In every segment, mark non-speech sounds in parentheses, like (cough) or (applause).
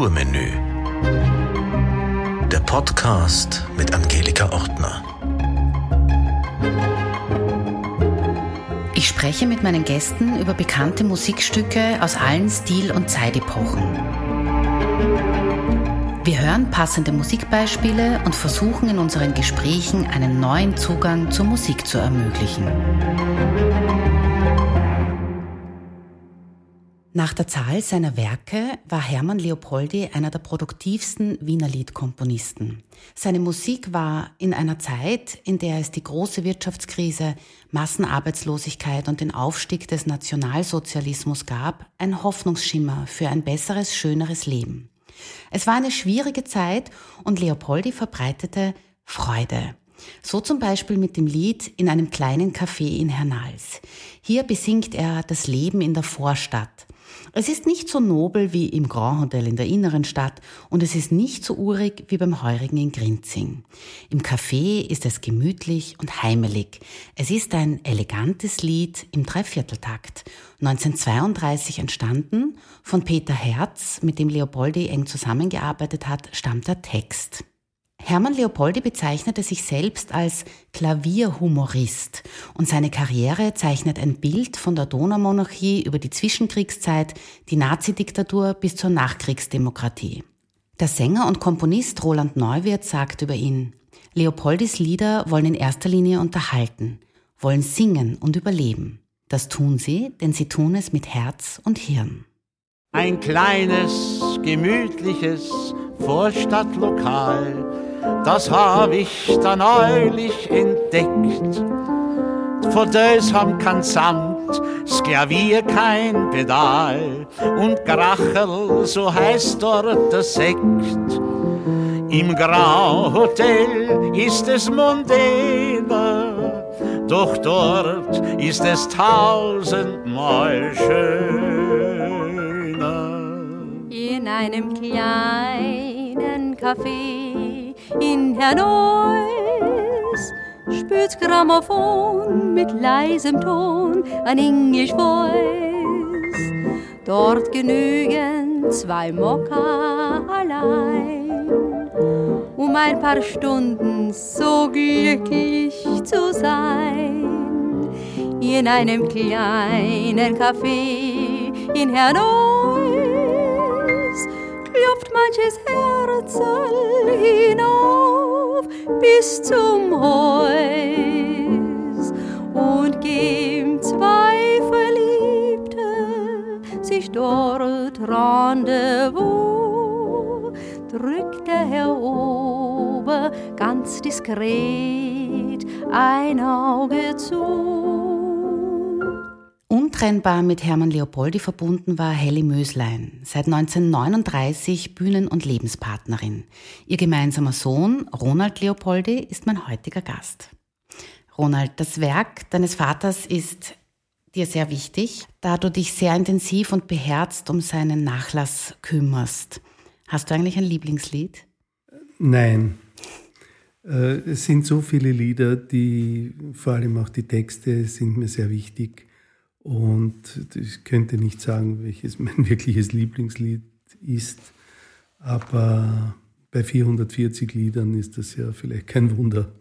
Kulturmenü. Der Podcast mit Angelika Ortner. Ich spreche mit meinen Gästen über bekannte Musikstücke aus allen Stil- und Zeitepochen. Wir hören passende Musikbeispiele und versuchen in unseren Gesprächen einen neuen Zugang zur Musik zu ermöglichen. Nach der Zahl seiner Werke war Hermann Leopoldi einer der produktivsten Wiener Liedkomponisten. Seine Musik war in einer Zeit, in der es die große Wirtschaftskrise, Massenarbeitslosigkeit und den Aufstieg des Nationalsozialismus gab, ein Hoffnungsschimmer für ein besseres, schöneres Leben. Es war eine schwierige Zeit und Leopoldi verbreitete Freude. So zum Beispiel mit dem Lied In einem kleinen Café in Hernals. Hier besingt er das Leben in der Vorstadt. Es ist nicht so nobel wie im Grand Hotel in der inneren Stadt und es ist nicht so urig wie beim Heurigen in Grinzing. Im Café ist es gemütlich und heimelig. Es ist ein elegantes Lied im Dreivierteltakt. 1932 entstanden, von Peter Herz, mit dem Leopoldi eng zusammengearbeitet hat, stammt der Text. Hermann Leopoldi bezeichnete sich selbst als Klavierhumorist und seine Karriere zeichnet ein Bild von der Donaumonarchie über die Zwischenkriegszeit, die Nazidiktatur bis zur Nachkriegsdemokratie. Der Sänger und Komponist Roland Neuwirth sagt über ihn, Leopoldis Lieder wollen in erster Linie unterhalten, wollen singen und überleben. Das tun sie, denn sie tun es mit Herz und Hirn. Ein kleines, gemütliches Vorstadtlokal das hab ich da neulich entdeckt. Fauteuils haben kein Samt, das Klavier kein Pedal und Grachel, so heißt dort der Sekt. Im Grand Hotel ist es mondäner, doch dort ist es tausendmal schöner. In einem kleinen Café in Hannois spürt's Grammophon mit leisem Ton ein Englisch Voice. Dort genügen zwei Mokka allein, um ein paar Stunden so glücklich zu sein. In einem kleinen Café in Hannois klopft manches Herz hinauf bis zum Haus und geben zwei Verliebte sich dort Rendezvous, drückt der Herr Ober ganz diskret ein Auge zu. Untrennbar mit Hermann Leopoldi verbunden war Helly Möslein, seit 1939 Bühnen- und Lebenspartnerin. Ihr gemeinsamer Sohn, Ronald Leopoldi, ist mein heutiger Gast. Ronald, das Werk deines Vaters ist dir sehr wichtig, da du dich sehr intensiv und beherzt um seinen Nachlass kümmerst. Hast du eigentlich ein Lieblingslied? Nein. Äh, es sind so viele Lieder, die, vor allem auch die Texte, sind mir sehr wichtig. Und ich könnte nicht sagen, welches (laughs) mein wirkliches Lieblingslied ist, aber bei 440 Liedern ist das ja vielleicht kein Wunder.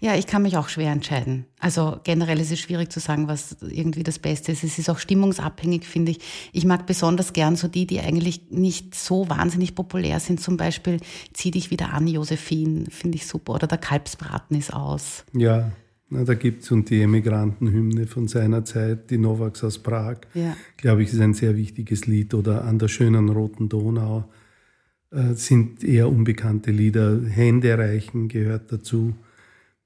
Ja, ich kann mich auch schwer entscheiden. Also generell ist es schwierig zu sagen, was irgendwie das Beste ist. Es ist auch stimmungsabhängig, finde ich. Ich mag besonders gern so die, die eigentlich nicht so wahnsinnig populär sind. Zum Beispiel Zieh dich wieder an, Josephine, finde ich super. Oder der Kalbsbraten ist aus. Ja, na, da gibt es und die Emigrantenhymne von seiner Zeit, die Novaks aus Prag, ja. glaube ich, ist ein sehr wichtiges Lied. Oder An der schönen roten Donau äh, sind eher unbekannte Lieder. Hände reichen gehört dazu.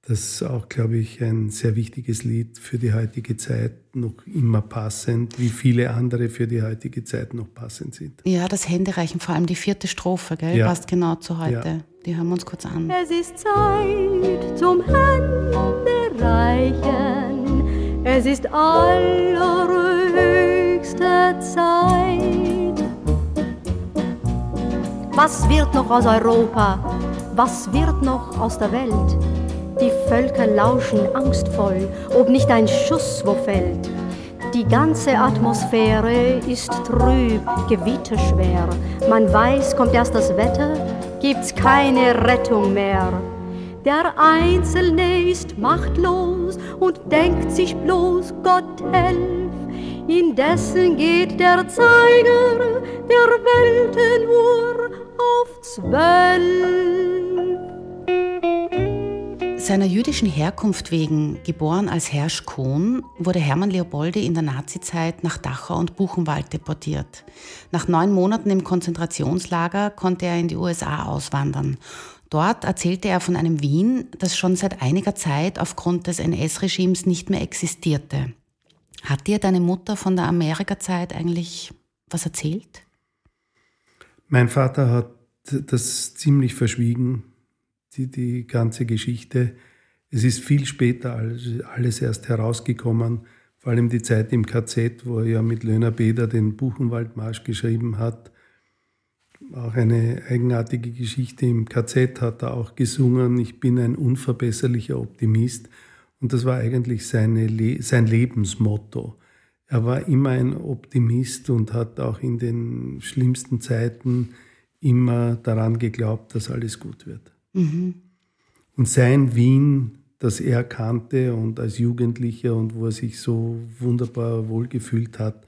Das ist auch, glaube ich, ein sehr wichtiges Lied für die heutige Zeit, noch immer passend, wie viele andere für die heutige Zeit noch passend sind. Ja, das Händereichen, vor allem die vierte Strophe, gell, ja. passt genau zu heute. Ja. Die hören wir uns kurz an. Es ist Zeit zum Händereichen, es ist allerhöchste Zeit. Was wird noch aus Europa? Was wird noch aus der Welt? Die Völker lauschen angstvoll, ob nicht ein Schuss wo fällt. Die ganze Atmosphäre ist trüb, gewitterschwer. Man weiß, kommt erst das Wetter, gibt's keine Rettung mehr. Der Einzelne ist machtlos und denkt sich bloß, Gott helf. Indessen geht der Zeiger der Weltenuhr auf zwölf. Seiner jüdischen Herkunft wegen, geboren als Herrsch Kohn, wurde Hermann Leopoldi in der Nazizeit nach Dachau und Buchenwald deportiert. Nach neun Monaten im Konzentrationslager konnte er in die USA auswandern. Dort erzählte er von einem Wien, das schon seit einiger Zeit aufgrund des NS-Regimes nicht mehr existierte. Hat dir deine Mutter von der Amerika-Zeit eigentlich was erzählt? Mein Vater hat das ziemlich verschwiegen die, die ganze Geschichte. Es ist viel später alles erst herausgekommen, vor allem die Zeit im KZ, wo er ja mit Löhner Beder den Buchenwaldmarsch geschrieben hat. Auch eine eigenartige Geschichte. Im KZ hat er auch gesungen, ich bin ein unverbesserlicher Optimist. Und das war eigentlich seine, sein Lebensmotto. Er war immer ein Optimist und hat auch in den schlimmsten Zeiten immer daran geglaubt, dass alles gut wird. Mhm. Und sein Wien, das er kannte und als Jugendlicher und wo er sich so wunderbar wohlgefühlt hat,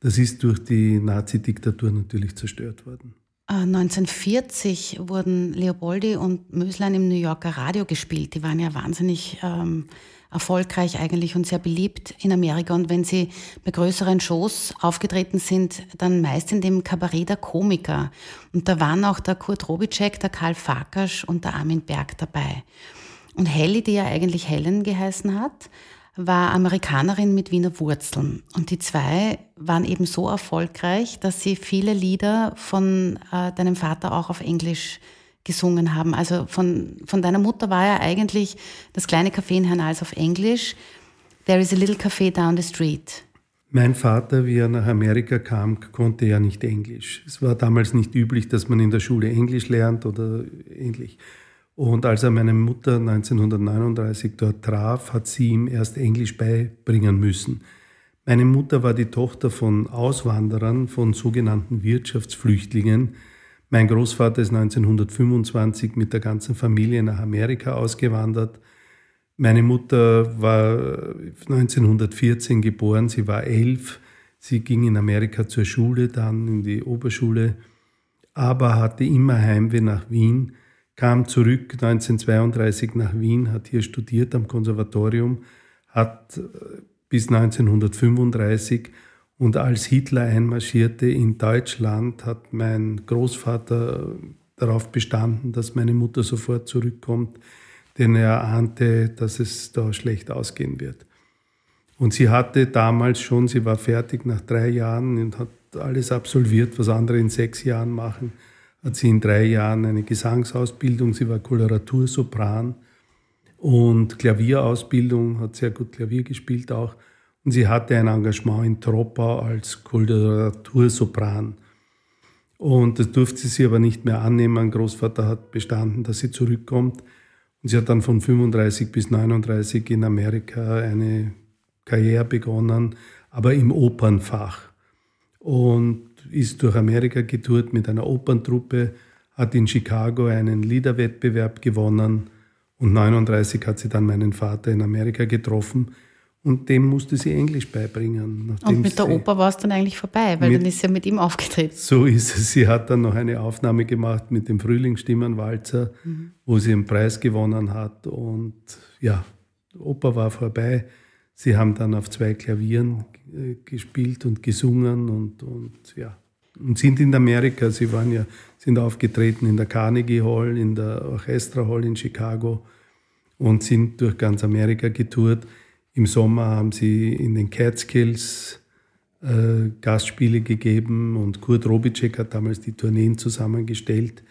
das ist durch die Nazi-Diktatur natürlich zerstört worden. 1940 äh, wurden Leopoldi und Möslein im New Yorker Radio gespielt. Die waren ja wahnsinnig ähm, erfolgreich eigentlich und sehr beliebt in Amerika. Und wenn sie bei größeren Shows aufgetreten sind, dann meist in dem Kabarett der Komiker. Und da waren auch der Kurt Robitschek, der Karl Farkasch und der Armin Berg dabei. Und Helly, die ja eigentlich Helen geheißen hat, war Amerikanerin mit Wiener Wurzeln. Und die zwei waren eben so erfolgreich, dass sie viele Lieder von äh, deinem Vater auch auf Englisch gesungen haben. Also von, von deiner Mutter war ja eigentlich das kleine Café in Hernals auf Englisch. There is a little café down the street. Mein Vater, wie er nach Amerika kam, konnte ja nicht Englisch. Es war damals nicht üblich, dass man in der Schule Englisch lernt oder ähnlich. Und als er meine Mutter 1939 dort traf, hat sie ihm erst Englisch beibringen müssen. Meine Mutter war die Tochter von Auswanderern, von sogenannten Wirtschaftsflüchtlingen, mein Großvater ist 1925 mit der ganzen Familie nach Amerika ausgewandert. Meine Mutter war 1914 geboren, sie war elf. Sie ging in Amerika zur Schule, dann in die Oberschule, aber hatte immer Heimweh nach Wien, kam zurück 1932 nach Wien, hat hier studiert am Konservatorium, hat bis 1935 und als Hitler einmarschierte in Deutschland, hat mein Großvater darauf bestanden, dass meine Mutter sofort zurückkommt, denn er ahnte, dass es da schlecht ausgehen wird. Und sie hatte damals schon, sie war fertig nach drei Jahren und hat alles absolviert, was andere in sechs Jahren machen, hat sie in drei Jahren eine Gesangsausbildung, sie war Koloratursopran und Klavierausbildung, hat sehr gut Klavier gespielt auch und sie hatte ein Engagement in Troppau als Koloratursopran. Und das durfte sie aber nicht mehr annehmen. Mein Großvater hat bestanden, dass sie zurückkommt. Und sie hat dann von 35 bis 39 in Amerika eine Karriere begonnen, aber im Opernfach. Und ist durch Amerika getourt mit einer Operntruppe, hat in Chicago einen Liederwettbewerb gewonnen und 39 hat sie dann meinen Vater in Amerika getroffen und dem musste sie Englisch beibringen. Und mit der Oper war es dann eigentlich vorbei, weil dann ist sie ja mit ihm aufgetreten. So ist es. Sie hat dann noch eine Aufnahme gemacht mit dem Frühlingsstimmenwalzer, mhm. wo sie einen Preis gewonnen hat. Und ja, Oper war vorbei. Sie haben dann auf zwei Klavieren äh, gespielt und gesungen und, und ja. Und sind in Amerika, sie waren ja, sind aufgetreten in der Carnegie Hall, in der Orchestra Hall in Chicago und sind durch ganz Amerika getourt. Im Sommer haben sie in den Catskills äh, Gastspiele gegeben und Kurt Robitschek hat damals die Tourneen zusammengestellt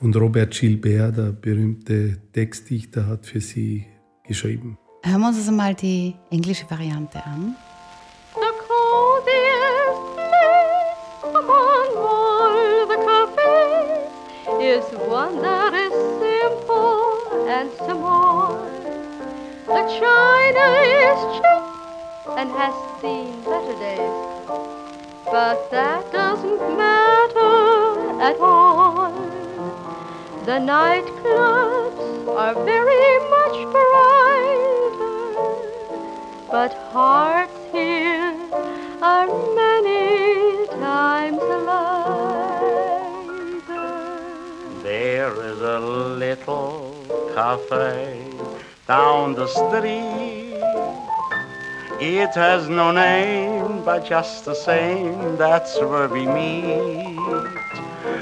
und Robert Gilbert, der berühmte Textdichter, hat für sie geschrieben. Hören wir uns also mal die englische Variante an. The coziest place among all the cafés is one that is simple and small. The china is cheap and has seen better days. But that doesn't matter at all. The nightclubs are very much brighter, but hearts here are many times lighter. There is a little cafe down the street. It has no name, but just the same, that's where we meet.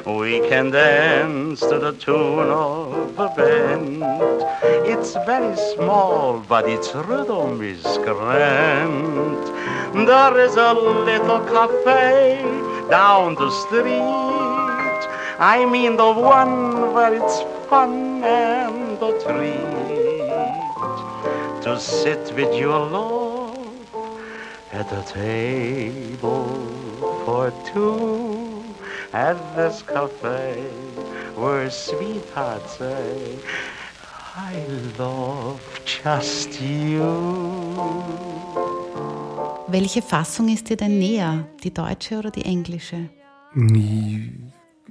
We can dance to the tune of a band. It's very small, but its rhythm is grand. There is a little cafe down the street. I mean the one where it's fun and the treat to sit with your love at a table for two at this cafe where sweethearts say, I love just you. Welche Fassung ist dir denn näher, die deutsche oder die englische?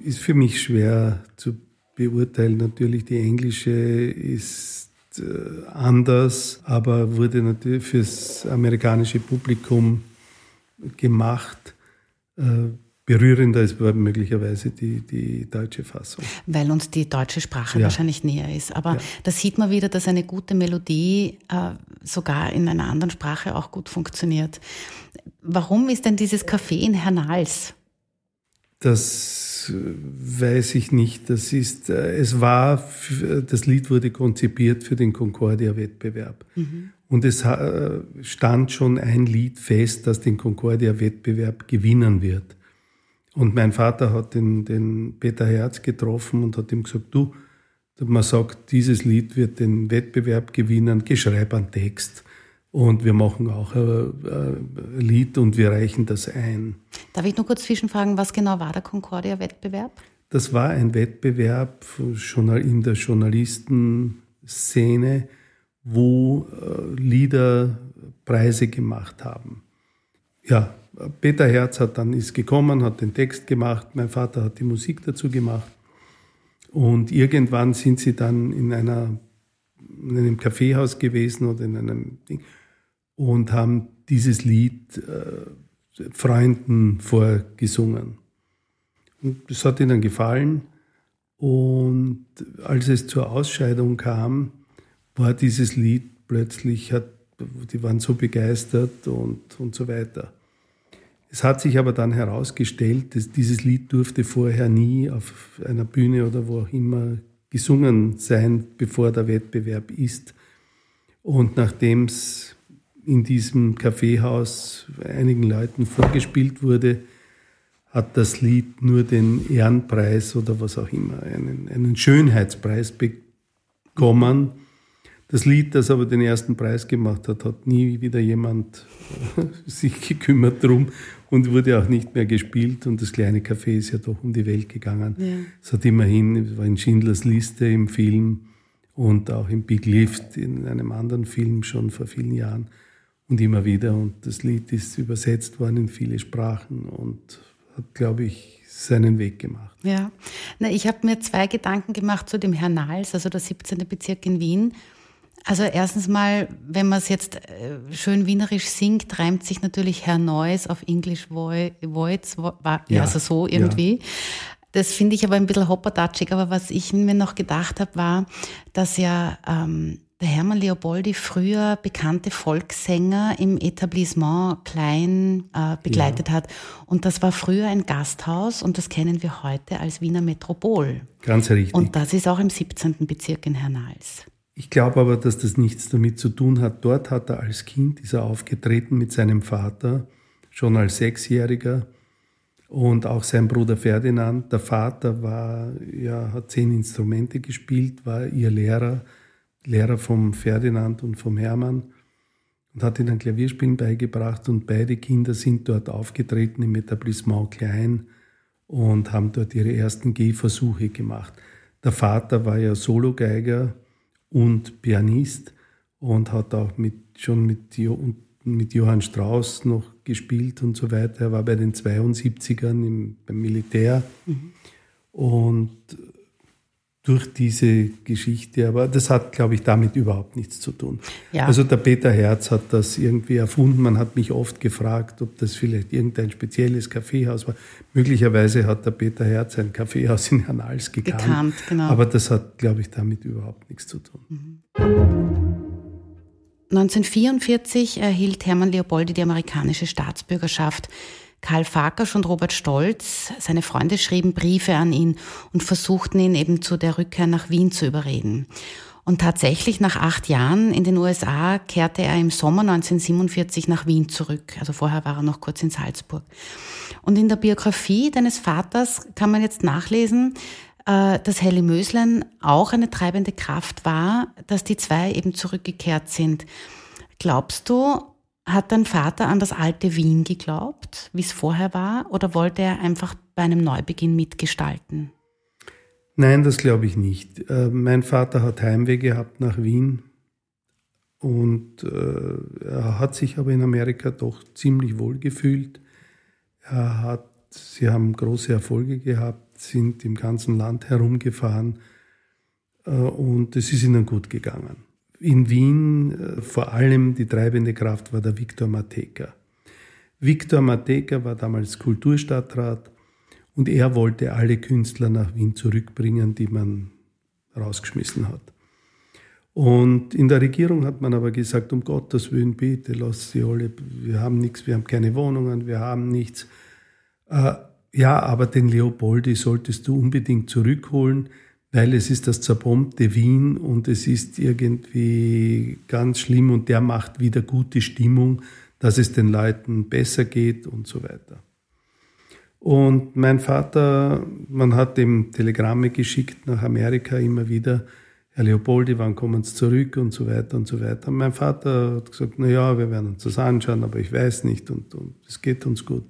Ist für mich schwer zu beurteilen. Natürlich, die englische ist äh, anders, aber wurde natürlich fürs amerikanische Publikum gemacht. Äh, berührender ist möglicherweise die, die deutsche Fassung. Weil uns die deutsche Sprache ja. wahrscheinlich näher ist. Aber ja. da sieht man wieder, dass eine gute Melodie äh, sogar in einer anderen Sprache auch gut funktioniert. Warum ist denn dieses Café in Hernals? Das weiß ich nicht. Das ist, äh, es war, das Lied wurde konzipiert für den Concordia-Wettbewerb. Mhm. Und es äh, stand schon ein Lied fest, das den Concordia-Wettbewerb gewinnen wird. Und mein Vater hat den, den Peter Herz getroffen und hat ihm gesagt, du, man sagt, dieses Lied wird den Wettbewerb gewinnen, geschreib einen Text. Und wir machen auch ein, Lied und wir reichen das ein. Darf ich nur kurz zwischenfragen, was genau war der Concordia-Wettbewerb? Das war ein Wettbewerb in der Journalistenszene, wo äh, Lieder Preise gemacht haben. Ja, Peter Herz hat dann ist gekommen, hat den Text gemacht, mein Vater hat die Musik dazu gemacht. Und irgendwann sind sie dann in einer in einem Kaffeehaus gewesen oder in einem Ding und haben dieses Lied äh, Freunden vorgesungen. Und das hat ihnen gefallen. Und als es zur Ausscheidung kam, war dieses Lied plötzlich, hat, die waren so begeistert und, und so weiter. Es hat sich aber dann herausgestellt, dass dieses Lied durfte vorher nie auf einer Bühne oder wo auch immer gesungen sein, bevor der Wettbewerb ist. Und nachdem es in diesem Kaffeehaus einigen Leuten vorgespielt wurde, hat das Lied nur den Ehrenpreis oder was auch immer, einen, einen Schönheitspreis bekommen. Das Lied, das aber den ersten Preis gemacht hat, hat nie wieder jemand (laughs) sich gekümmert drum und wurde auch nicht mehr gespielt. Und das kleine Café ist ja doch um die Welt gegangen. Ja. Es hat immerhin, war in Schindlers Liste im Film und auch im Big Lift in einem anderen Film schon vor vielen Jahren und immer wieder. Und das Lied ist übersetzt worden in viele Sprachen und hat, glaube ich, seinen Weg gemacht. Ja, Na, ich habe mir zwei Gedanken gemacht zu dem Herrn Nahls, also der 17. Bezirk in Wien. Also erstens mal, wenn man es jetzt äh, schön wienerisch singt, reimt sich natürlich Herr Neues auf English Voids, ja, also so irgendwie. Ja. Das finde ich aber ein bisschen hopperdatschig. Aber was ich mir noch gedacht habe, war, dass ja ähm, der Hermann Leopoldi früher bekannte Volkssänger im Etablissement Klein äh, begleitet ja. hat. Und das war früher ein Gasthaus und das kennen wir heute als Wiener Metropol. Ganz richtig. Und das ist auch im 17. Bezirk in Hernals. Ich glaube aber, dass das nichts damit zu tun hat. Dort hat er als Kind, ist er aufgetreten mit seinem Vater, schon als Sechsjähriger. Und auch sein Bruder Ferdinand, der Vater war, ja, hat zehn Instrumente gespielt, war ihr Lehrer, Lehrer vom Ferdinand und vom Hermann und hat ihnen Klavierspielen beigebracht und beide Kinder sind dort aufgetreten im Etablissement Klein und haben dort ihre ersten Gehversuche gemacht. Der Vater war ja Sologeiger und Pianist und hat auch mit, schon mit, mit Johann Strauss noch gespielt und so weiter. Er war bei den 72ern im, beim Militär. Mhm. Und durch diese Geschichte, aber das hat, glaube ich, damit überhaupt nichts zu tun. Ja. Also der Peter Herz hat das irgendwie erfunden. Man hat mich oft gefragt, ob das vielleicht irgendein spezielles Kaffeehaus war. Möglicherweise hat der Peter Herz ein Kaffeehaus in Hernals gekannt. gekannt genau. Aber das hat, glaube ich, damit überhaupt nichts zu tun. Mhm. 1944 erhielt Hermann Leopoldi die amerikanische Staatsbürgerschaft. Karl Farkasch und Robert Stolz, seine Freunde, schrieben Briefe an ihn und versuchten ihn eben zu der Rückkehr nach Wien zu überreden. Und tatsächlich nach acht Jahren in den USA kehrte er im Sommer 1947 nach Wien zurück. Also vorher war er noch kurz in Salzburg. Und in der Biografie deines Vaters kann man jetzt nachlesen, äh, dass Helly Möslein auch eine treibende Kraft war, dass die zwei eben zurückgekehrt sind. Glaubst du, hat dein Vater an das alte Wien geglaubt, wie es vorher war, oder wollte er einfach bei einem Neubeginn mitgestalten? Nein, das glaube ich nicht. Äh, mein Vater hat Heimweh gehabt nach Wien und äh, er hat sich aber in Amerika doch ziemlich wohl gefühlt. Er hat, sie haben große Erfolge gehabt, sind im ganzen Land herumgefahren äh, und es ist ihnen gut gegangen in Wien äh, vor allem die treibende Kraft war der Viktor Mateka. Viktor Mateka war damals Kulturstadtrat und er wollte alle Künstler nach Wien zurückbringen, die man rausgeschmissen hat. Und in der Regierung hat man aber gesagt, um Gottes Willen, bitte, lass sie alle, wir haben nichts, wir haben keine Wohnungen, wir haben nichts. Äh, ja, aber den Leopoldi solltest du unbedingt zurückholen weil es ist das zerbombte Wien und es ist irgendwie ganz schlimm und der macht wieder gute Stimmung, dass es den Leuten besser geht und so weiter. Und mein Vater, man hat ihm Telegramme geschickt nach Amerika immer wieder, Herr Leopoldi, wann kommen Sie zurück und so weiter und so weiter. Und mein Vater hat gesagt, na ja, wir werden uns das anschauen, aber ich weiß nicht und, und es geht uns gut.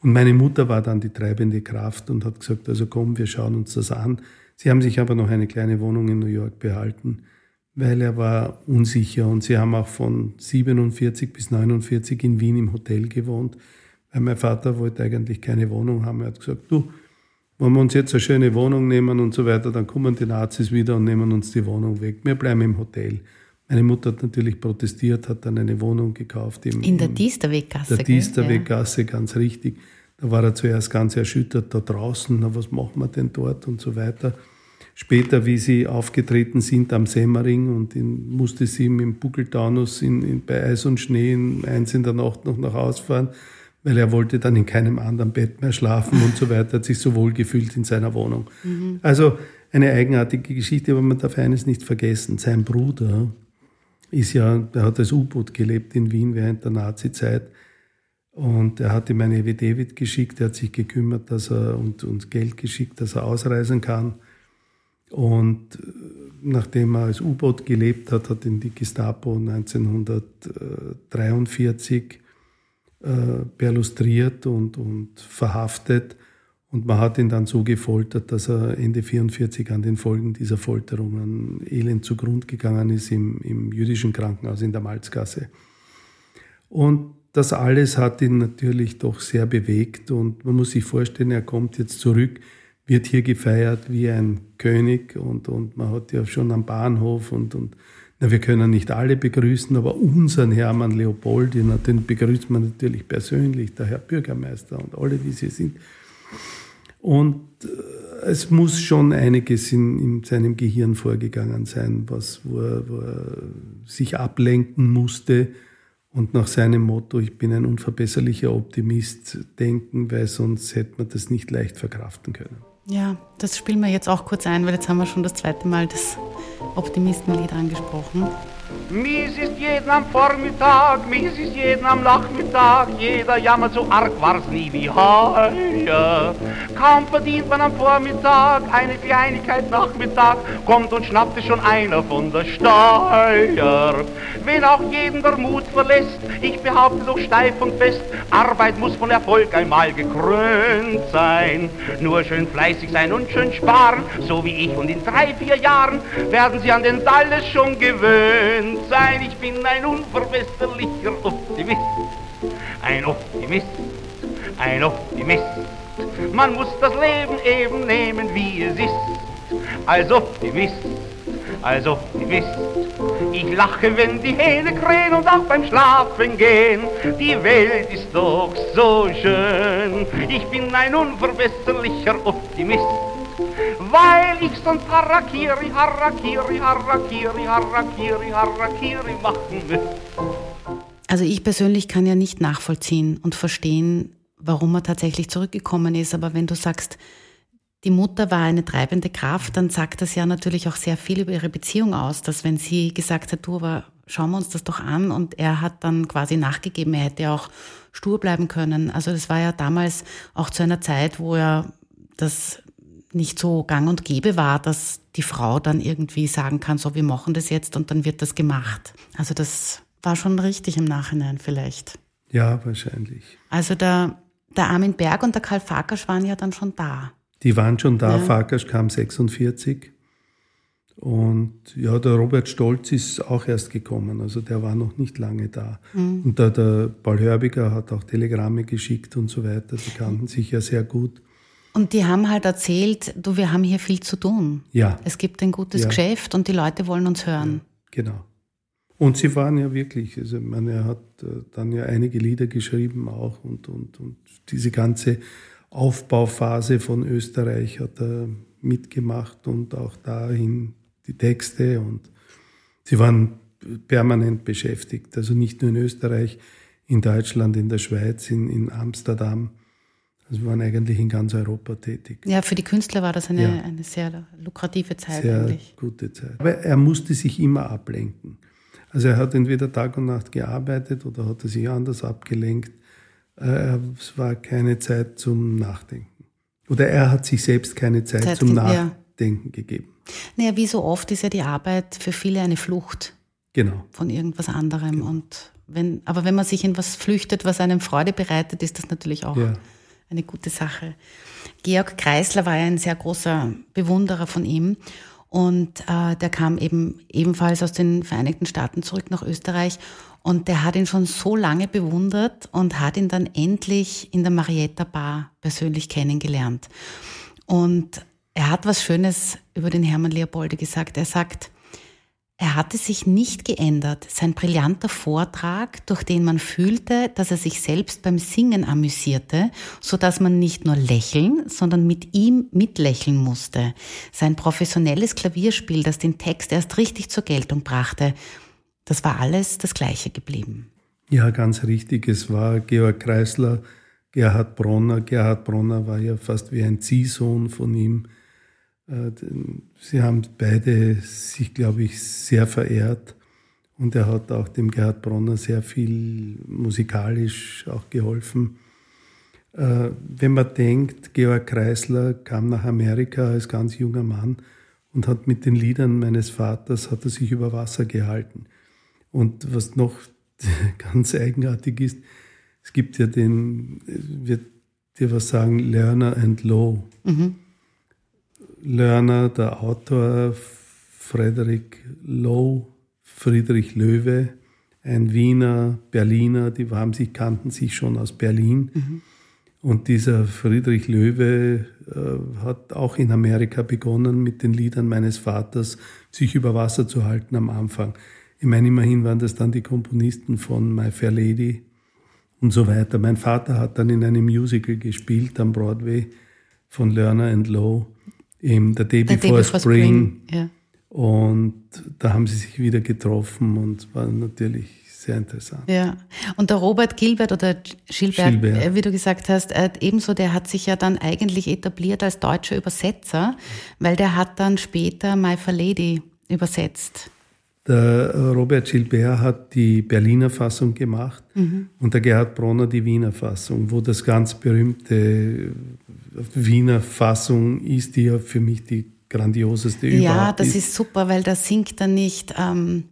Und meine Mutter war dann die treibende Kraft und hat gesagt, also komm, wir schauen uns das an. Sie haben sich aber noch eine kleine Wohnung in New York behalten, weil er war unsicher und sie haben auch von 47 bis 49 in Wien im Hotel gewohnt, weil mein Vater wollte eigentlich keine Wohnung haben. Er hat gesagt, du, wenn wir uns jetzt eine schöne Wohnung nehmen und so weiter, dann kommen die Nazis wieder und nehmen uns die Wohnung weg. Wir bleiben im Hotel. Meine Mutter hat natürlich protestiert, hat dann eine Wohnung gekauft. Im, in der Diesterweggasse. Der Diesterweggasse, ja. ganz richtig. Da war er zuerst ganz erschüttert da draußen, na, was machen wir denn dort und so weiter. Später, wie sie aufgetreten sind am Semmering und in, musste sie dem Buckeltaunus in, in, bei Eis und Schnee in, eins in der Nacht noch nach Hause fahren, weil er wollte dann in keinem anderen Bett mehr schlafen und so weiter, hat sich so wohl gefühlt in seiner Wohnung. Mhm. Also eine eigenartige Geschichte, aber man darf eines nicht vergessen. Sein Bruder ist ja, der hat als U-Boot gelebt in Wien während der Nazi-Zeit und er hat ihm eine David geschickt, er hat sich gekümmert, dass er und uns Geld geschickt, dass er ausreisen kann. Und äh, nachdem er als U-Boot gelebt hat, hat ihn die Gestapo 1943 äh, perlustriert und, und verhaftet. Und man hat ihn dann so gefoltert, dass er Ende 1944 an den Folgen dieser Folterungen elend zugrund gegangen ist im, im jüdischen Krankenhaus in der Malzgasse. Und das alles hat ihn natürlich doch sehr bewegt und man muss sich vorstellen, er kommt jetzt zurück, wird hier gefeiert wie ein König und, und man hat ja schon am Bahnhof und, und na, wir können nicht alle begrüßen, aber unseren Hermann Leopold, den begrüßt man natürlich persönlich, der Herr Bürgermeister und alle, wie sie sind. Und äh, es muss schon einiges in, in, seinem Gehirn vorgegangen sein, was, wo er, wo er sich ablenken musste, und nach seinem Motto, ich bin ein unverbesserlicher Optimist, denken, weil sonst hätte man das nicht leicht verkraften können. Ja, das spielen wir jetzt auch kurz ein, weil jetzt haben wir schon das zweite Mal das Optimistenlied angesprochen. Mies ist jeden am Vormittag, mies ist jeden am Nachmittag, jeder jammert so arg, war's nie wie heuer. Kaum verdient man am Vormittag eine Kleinigkeit Nachmittag, kommt und schnappt es schon einer von der Steuer. Wenn auch jeden der Mut verlässt, ich behaupte doch steif und fest, Arbeit muss von Erfolg einmal gekrönt sein. Nur schön fleißig sein und schön sparen, so wie ich und in drei, vier Jahren werden Sie an den Dalles schon gewöhnt sein. Ich bin ein unverbesserlicher Optimist. ein Optimist, ein Optimist. Man muss das Leben eben nehmen, wie es ist, als Optimist, als Optimist. Ich lache, wenn die Hähne krähen und auch beim Schlafen gehen. Die Welt ist doch so schön. Ich bin ein unverbesserlicher Optimist weil ich sonst Harakiri, Harakiri, Harakiri, Harakiri, Harakiri machen will. Also ich persönlich kann ja nicht nachvollziehen und verstehen, warum er tatsächlich zurückgekommen ist. Aber wenn du sagst, die Mutter war eine treibende Kraft, dann sagt das ja natürlich auch sehr viel über ihre Beziehung aus, dass wenn sie gesagt hat, du, aber schauen wir uns das doch an und er hat dann quasi nachgegeben, er hätte auch stur bleiben können. Also das war ja damals auch zu einer Zeit, wo er das nicht so gang und gäbe war, dass die Frau dann irgendwie sagen kann, so, wir machen das jetzt und dann wird das gemacht. Also das war schon richtig im Nachhinein vielleicht. Ja, wahrscheinlich. Also der, der Armin Berg und der Karl Farkasch waren ja dann schon da. Die waren schon da. Ja. Farkasch kam 46. Und ja, der Robert Stolz ist auch erst gekommen, also der war noch nicht lange da. Mhm. Und der, der Paul Hörbiger hat auch Telegramme geschickt und so weiter, die kannten sich ja sehr gut. Und die haben halt erzählt, du, wir haben hier viel zu tun. Ja. Es gibt ein gutes ja. Geschäft und die Leute wollen uns hören. Ja, genau. Und sie waren ja wirklich, also man, er hat äh, dann ja einige Lieder geschrieben auch und, und, und diese ganze Aufbauphase von Österreich hat er mitgemacht und auch dahin die Texte und sie waren permanent beschäftigt. Also nicht nur in Österreich, in Deutschland, in der Schweiz, in, in Amsterdam. Also waren eigentlich in ganz Europa tätig. Ja, für die Künstler war das eine, ja. eine sehr lukrative Zeit sehr eigentlich. gute Zeit. Aber er musste sich immer ablenken. Also er hat entweder Tag und Nacht gearbeitet oder hat er sich anders abgelenkt. Äh, es war keine Zeit zum Nachdenken. Oder er hat sich selbst keine Zeit, Zeit zum Nachdenken ja. gegeben. Naja, wie so oft ist ja die Arbeit für viele eine Flucht. Genau. Von irgendwas anderem. Genau. Und wenn, aber wenn man sich in was flüchtet, was einem Freude bereitet, ist das natürlich auch ja eine gute Sache. Georg Kreisler war ja ein sehr großer Bewunderer von ihm und äh, der kam eben ebenfalls aus den Vereinigten Staaten zurück nach Österreich und der hat ihn schon so lange bewundert und hat ihn dann endlich in der Marietta Bar persönlich kennengelernt. Und er hat was Schönes über den Hermann Leopoldi gesagt. Er sagt, er hatte sich nicht geändert. Sein brillanter Vortrag, durch den man fühlte, dass er sich selbst beim Singen amüsierte, so dass man nicht nur lächeln, sondern mit ihm mitlächeln musste. Sein professionelles Klavierspiel, das den Text erst richtig zur Geltung brachte, das war alles das Gleiche geblieben. Ja, ganz richtig. Es war Georg Kreisler, Gerhard Bronner. Gerhard Bronner war ja fast wie ein Ziehsohn von ihm. Äh, sie haben beide sich, glaube ich, sehr verehrt. Und er hat auch dem Gerhard Bronner sehr viel musikalisch auch geholfen. Äh, wenn man denkt, Georg Kreisler kam nach Amerika als ganz junger Mann und hat mit den Liedern meines Vaters, hat er sich über Wasser gehalten. Und was noch (laughs) ganz eigenartig ist, es gibt ja den, wird dir was sagen, Lerner and Low. Mhm. Lerner, der Autor Frederik Lowe, Friedrich Löwe, ein Wiener, Berliner, die haben sich, kannten sich schon aus Berlin. Mhm. Und dieser Friedrich Löwe äh, hat auch in Amerika begonnen, mit den Liedern meines Vaters sich über Wasser zu halten am Anfang. Ich meine, immerhin waren das dann die Komponisten von My Fair Lady und so weiter. Mein Vater hat dann in einem Musical gespielt am Broadway von Lerner and Lowe im The Day Before, Day Before Spring. Spring. Ja. Und da haben sie sich wieder getroffen und war natürlich sehr interessant. Ja, und der Robert Gilbert oder Gilbert, Gilbert. Äh, wie du gesagt hast, äh, ebenso, der hat sich ja dann eigentlich etabliert als deutscher Übersetzer, weil der hat dann später My Fair Lady übersetzt. Der Robert Gilbert hat die Berliner Fassung gemacht mhm. und der Gerhard Bronner die Wiener Fassung, wo das ganz berühmte Wiener Fassung ist, die ja für mich die grandioseste ja, überhaupt Ja, das ist. ist super, weil da singt er nicht, ähm,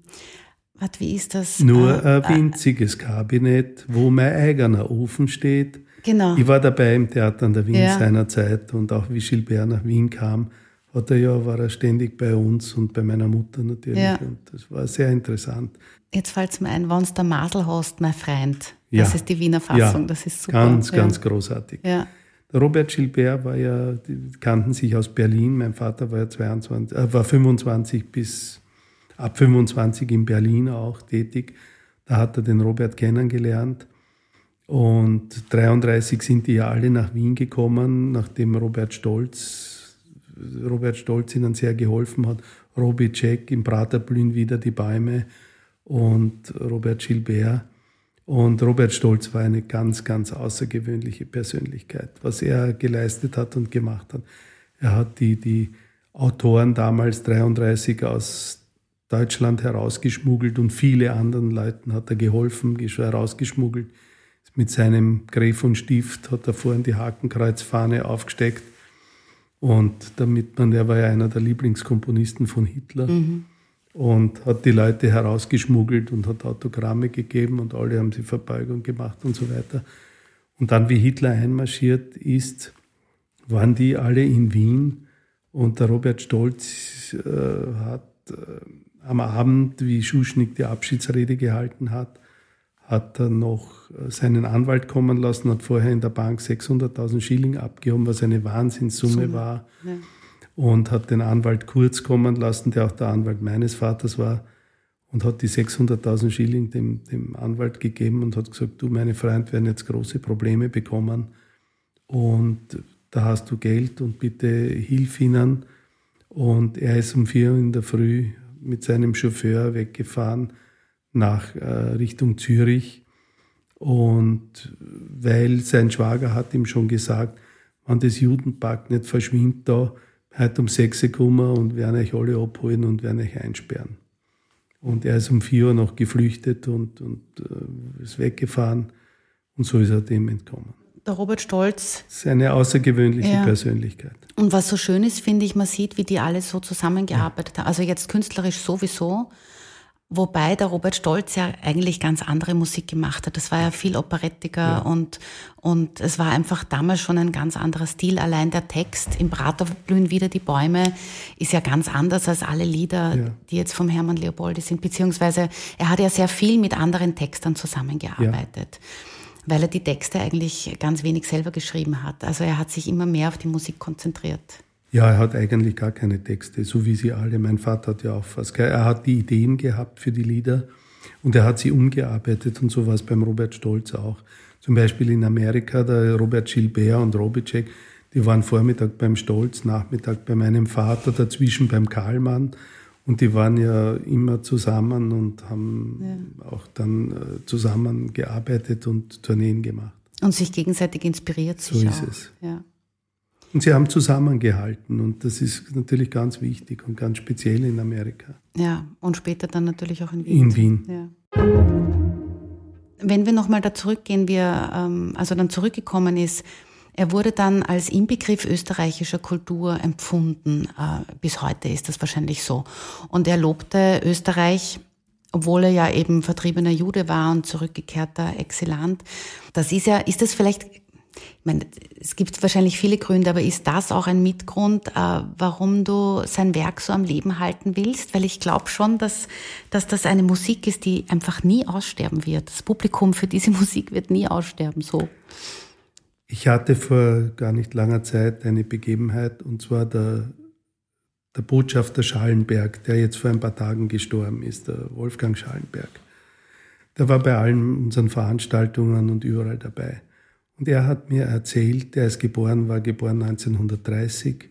was, wie ist das? Nur äh, ein winziges äh, Kabinett, wo mein eigener Ofen steht. Genau. Ich war dabei im Theater an der Wien ja. seiner Zeit und auch wie Gilbert nach Wien kam, hat er ja, war er ständig bei uns und bei meiner Mutter natürlich. Ja. Und das war sehr interessant. Jetzt fällt es mir ein, wenn du der Masel hast, mein Freund. Das ja. ist die Wiener Fassung, das ist super. Ganz, ganz großartig. Ja. Robert Gilbert war ja, die kannten sich aus Berlin. Mein Vater war ja 22, äh, war 25 bis ab 25 in Berlin auch tätig. Da hat er den Robert kennengelernt. Und 33 sind die ja alle nach Wien gekommen, nachdem Robert Stolz, Robert Stolz ihnen sehr geholfen hat. Robbie Jack im Prater blühen wieder die Bäume und Robert Gilbert. Und Robert Stolz war eine ganz, ganz außergewöhnliche Persönlichkeit, was er geleistet hat und gemacht hat. Er hat die, die Autoren damals 33 aus Deutschland herausgeschmuggelt und viele anderen Leuten hat er geholfen, herausgeschmuggelt. Mit seinem Gräf und Stift hat er vorhin die Hakenkreuzfahne aufgesteckt. Und damit man, er war ja einer der Lieblingskomponisten von Hitler. Mhm und hat die Leute herausgeschmuggelt und hat Autogramme gegeben und alle haben sie Verbeugung gemacht und so weiter. Und dann, wie Hitler einmarschiert ist, waren die alle in Wien und der Robert Stolz äh, hat äh, am Abend, wie Schuschnigg die Abschiedsrede gehalten hat, hat er noch äh, seinen Anwalt kommen lassen, hat vorher in der Bank 600.000 Schilling abgehoben, was eine Wahnsinnssumme Summe. war. Ja und hat den Anwalt Kurz kommen lassen, der auch der Anwalt meines Vaters war, und hat die 600.000 Schilling dem, dem Anwalt gegeben und hat gesagt, du, meine Freund, werden jetzt große Probleme bekommen und da hast du Geld und bitte hilf ihnen. Und er ist um vier in der Früh mit seinem Chauffeur weggefahren nach äh, Richtung Zürich. Und weil sein Schwager hat ihm schon gesagt, wenn das Judenpakt nicht verschwindet da, heute um sechs Uhr kommen und werden euch alle abholen und werden euch einsperren. Und er ist um vier Uhr noch geflüchtet und, und äh, ist weggefahren und so ist er dem entkommen. Der Robert Stolz. Das ist eine außergewöhnliche ja. Persönlichkeit. Und was so schön ist, finde ich, man sieht, wie die alle so zusammengearbeitet ja. haben. Also jetzt künstlerisch sowieso, Wobei der Robert Stolz ja eigentlich ganz andere Musik gemacht hat. Das war ja viel operettiger ja. und, und es war einfach damals schon ein ganz anderer Stil. Allein der Text im Prater blühen wieder die Bäume ist ja ganz anders als alle Lieder, ja. die jetzt vom Hermann Leopoldi sind. Beziehungsweise er hat ja sehr viel mit anderen Textern zusammengearbeitet. Ja. Weil er die Texte eigentlich ganz wenig selber geschrieben hat. Also er hat sich immer mehr auf die Musik konzentriert. Ja, er hat eigentlich gar keine Texte, so wie sie alle. Mein Vater hat ja auch fast. Er hat die Ideen gehabt für die Lieder und er hat sie umgearbeitet und sowas beim Robert Stolz auch. Zum Beispiel in Amerika, der Robert Gilbert und Robicek, die waren Vormittag beim Stolz, Nachmittag bei meinem Vater, dazwischen beim Karlmann. Und die waren ja immer zusammen und haben ja. auch dann äh, zusammen gearbeitet und Tourneen gemacht. Und sich gegenseitig inspiriert. So ist auch. es. Ja. Und sie haben zusammengehalten und das ist natürlich ganz wichtig und ganz speziell in Amerika. Ja, und später dann natürlich auch in Wien. In Wien. Ja. Wenn wir nochmal da zurückgehen, wie er ähm, also dann zurückgekommen ist, er wurde dann als Inbegriff österreichischer Kultur empfunden. Äh, bis heute ist das wahrscheinlich so. Und er lobte Österreich obwohl er ja eben vertriebener Jude war und zurückgekehrter Exilant. Das ist ja, ist das vielleicht ich meine, es gibt wahrscheinlich viele Gründe, aber ist das auch ein Mitgrund, äh, warum du sein Werk so am Leben halten willst? Weil ich glaube schon, dass, dass das eine Musik ist, die einfach nie aussterben wird. Das Publikum für diese (laughs) Musik wird nie aussterben, so. Ich hatte vor gar nicht langer Zeit eine Begebenheit, und zwar der, der Botschafter Schallenberg, der jetzt vor ein paar Tagen gestorben ist, der Wolfgang Schallenberg. Der war bei allen unseren Veranstaltungen und überall dabei. Und er hat mir erzählt, er ist geboren, war geboren 1930,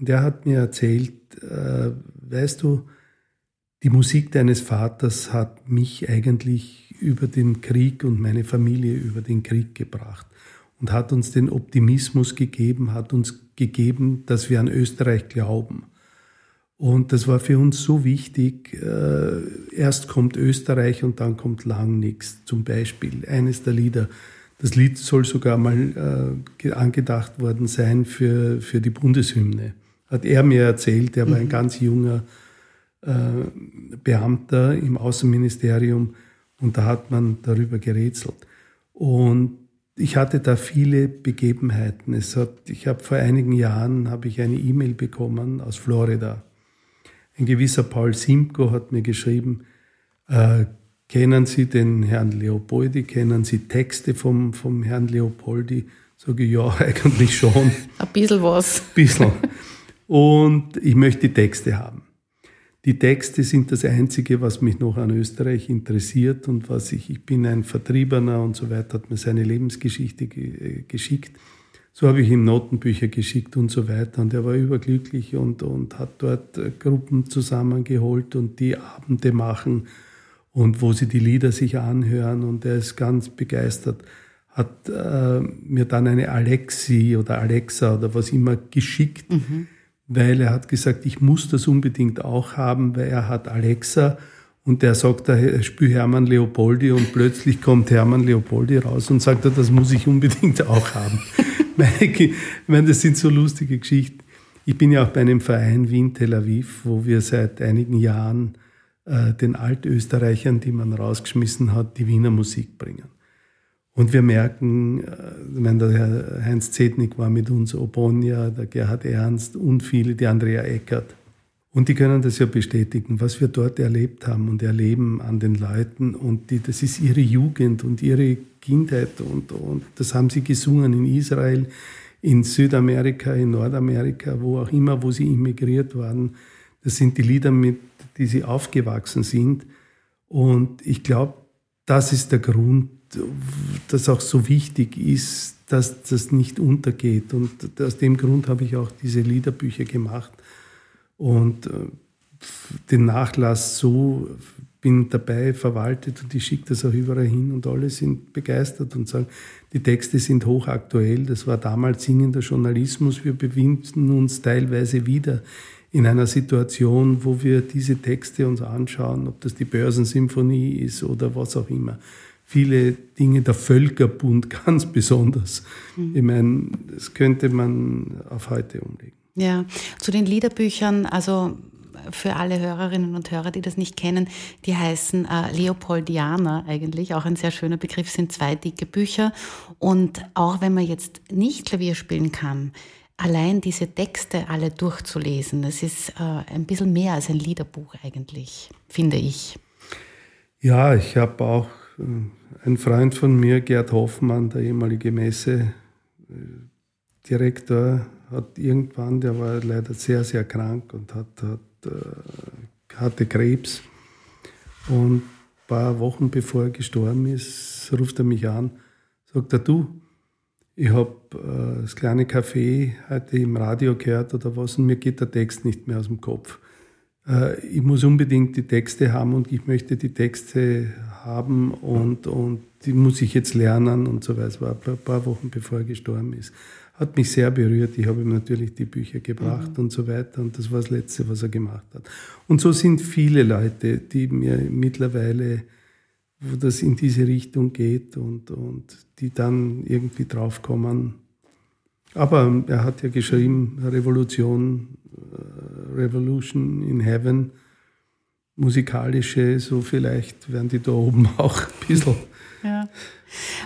und er hat mir erzählt, äh, weißt du, die Musik deines Vaters hat mich eigentlich über den Krieg und meine Familie über den Krieg gebracht und hat uns den Optimismus gegeben, hat uns gegeben, dass wir an Österreich glauben. Und das war für uns so wichtig. Äh, erst kommt Österreich und dann kommt lang nichts. Zum Beispiel eines der Lieder, das Lied soll sogar mal äh, angedacht worden sein für, für die Bundeshymne. Hat er mir erzählt, er war ein mhm. ganz junger äh, Beamter im Außenministerium und da hat man darüber gerätselt. Und ich hatte da viele Begebenheiten. Es hat, ich habe vor einigen Jahren habe ich eine E-Mail bekommen aus Florida. Ein gewisser Paul Simko hat mir geschrieben, äh, kennen Sie den Herrn Leopoldi, kennen Sie Texte vom, vom Herrn Leopoldi? Sage ich, ja, (laughs) eigentlich schon. Ein bisschen was. Ein bisschen. Und ich möchte die Texte haben. Die Texte sind das Einzige, was mich noch an Österreich interessiert und was ich, ich bin ein Vertriebener und so weiter, hat mir seine Lebensgeschichte ge, geschickt. So habe ich ihm Notenbücher geschickt und so weiter. Und er war überglücklich und, und hat dort äh, Gruppen zusammengeholt und die Abende machen und wo sie die Lieder sich anhören. Und er ist ganz begeistert. Hat äh, mir dann eine Alexi oder Alexa oder was immer geschickt, mhm. weil er hat gesagt, ich muss das unbedingt auch haben, weil er hat Alexa und der sagt, er spür Hermann Leopoldi und plötzlich kommt Hermann Leopoldi raus und sagt, das muss ich unbedingt auch haben. (laughs) ich meine, das sind so lustige Geschichten. Ich bin ja auch bei einem Verein Wien Tel Aviv, wo wir seit einigen Jahren äh, den Altösterreichern, die man rausgeschmissen hat, die Wiener Musik bringen. Und wir merken, äh, ich meine, der Herr Heinz Zetnik war mit uns, Obonia, der Gerhard Ernst und viele, die Andrea Eckert. Und die können das ja bestätigen, was wir dort erlebt haben und erleben an den Leuten. Und die, das ist ihre Jugend und ihre Kindheit. Und, und das haben sie gesungen in Israel, in Südamerika, in Nordamerika, wo auch immer, wo sie immigriert waren. Das sind die Lieder, mit die sie aufgewachsen sind. Und ich glaube, das ist der Grund, dass auch so wichtig ist, dass das nicht untergeht. Und aus dem Grund habe ich auch diese Liederbücher gemacht und äh, den Nachlass so bin dabei, verwaltet und ich schicke das auch überall hin und alle sind begeistert und sagen, die Texte sind hochaktuell. Das war damals singender Journalismus. Wir befinden uns teilweise wieder in einer Situation, wo wir diese Texte uns anschauen, ob das die Börsensymphonie ist oder was auch immer. Viele Dinge, der Völkerbund (laughs) ganz besonders. Mhm. Ich meine, das könnte man auf heute umlegen. Ja, zu den Liederbüchern, also für alle Hörerinnen und Hörer, die das nicht kennen, die heißen äh, Leopoldianer eigentlich, auch ein sehr schöner Begriff, sind zwei dicke Bücher. Und auch wenn man jetzt nicht Klavier spielen kann, allein diese Texte alle durchzulesen, das ist äh, ein bisschen mehr als ein Liederbuch eigentlich, finde ich. Ja, ich habe auch äh, einen Freund von mir, Gerd Hoffmann, der ehemalige Messedirektor, hat irgendwann, der war leider sehr, sehr krank und hat, hat, äh, hatte Krebs. Und ein paar Wochen bevor er gestorben ist, ruft er mich an, sagt er, du, ich habe äh, das kleine Café heute im Radio gehört oder was und mir geht der Text nicht mehr aus dem Kopf. Äh, ich muss unbedingt die Texte haben und ich möchte die Texte haben und, und die muss ich jetzt lernen und so weiter. Es war ein paar Wochen bevor er gestorben ist hat mich sehr berührt. Ich habe ihm natürlich die Bücher gebracht mhm. und so weiter. Und das war das Letzte, was er gemacht hat. Und so sind viele Leute, die mir mittlerweile, wo das in diese Richtung geht und, und die dann irgendwie draufkommen. Aber er hat ja geschrieben, Revolution, äh, Revolution in Heaven, musikalische, so vielleicht werden die da oben (laughs) auch ein bisschen. Ja.